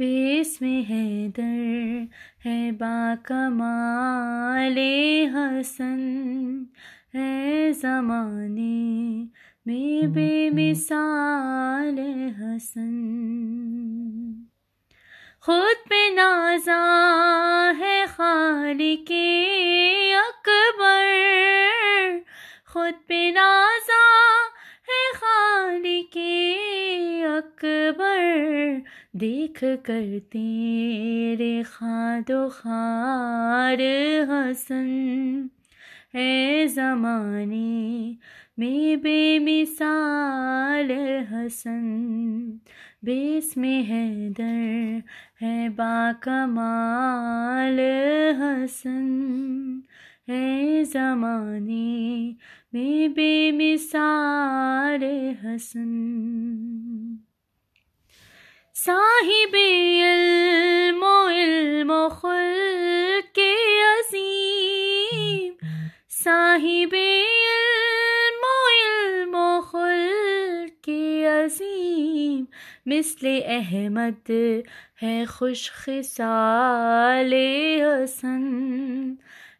بیس میں ہے در، ہے با کمال حسن۔ ہے زمانے میں بے مثال حسن۔ خود پہ نازا ہے خالق اکبر۔ خود پہ نازا ہے خالق اکبر۔ دیکھ کر تیرے خاد و خار حسن ہے زمانے میں بے مثال حسن بیس میں ہے در ہے با کمال حسن ہے زمانے میں بے مثال حسن صاحب علم و علم و خلق کے عظیم. صاحب علم و علم و خلق کے عظیم. مثل احمد ہے خوش خصال حسن.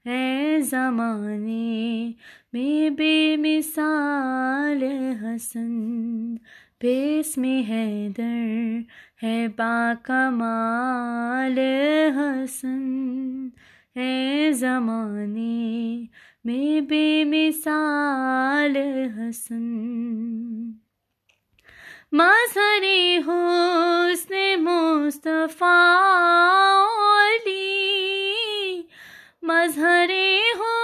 ہے زمانے میں بے مثال حسن. بیس میں ہے در، ہے با کمال حسن، ہے زمانے میں بے مثال حسن۔ مظہر حسن مصطفیٰ علی، مظہر حسن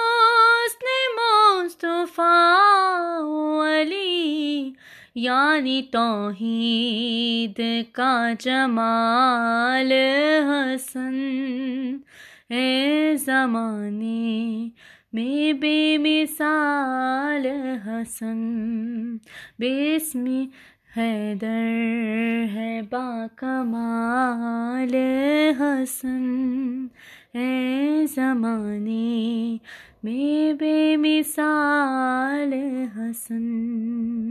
یعنی توحید کا جمال حسن۔ اے زمانے میں بے مثال حسن۔ بسم حیدر ہے با کمال حسن۔ اے زمانے میں بے مثال حسن۔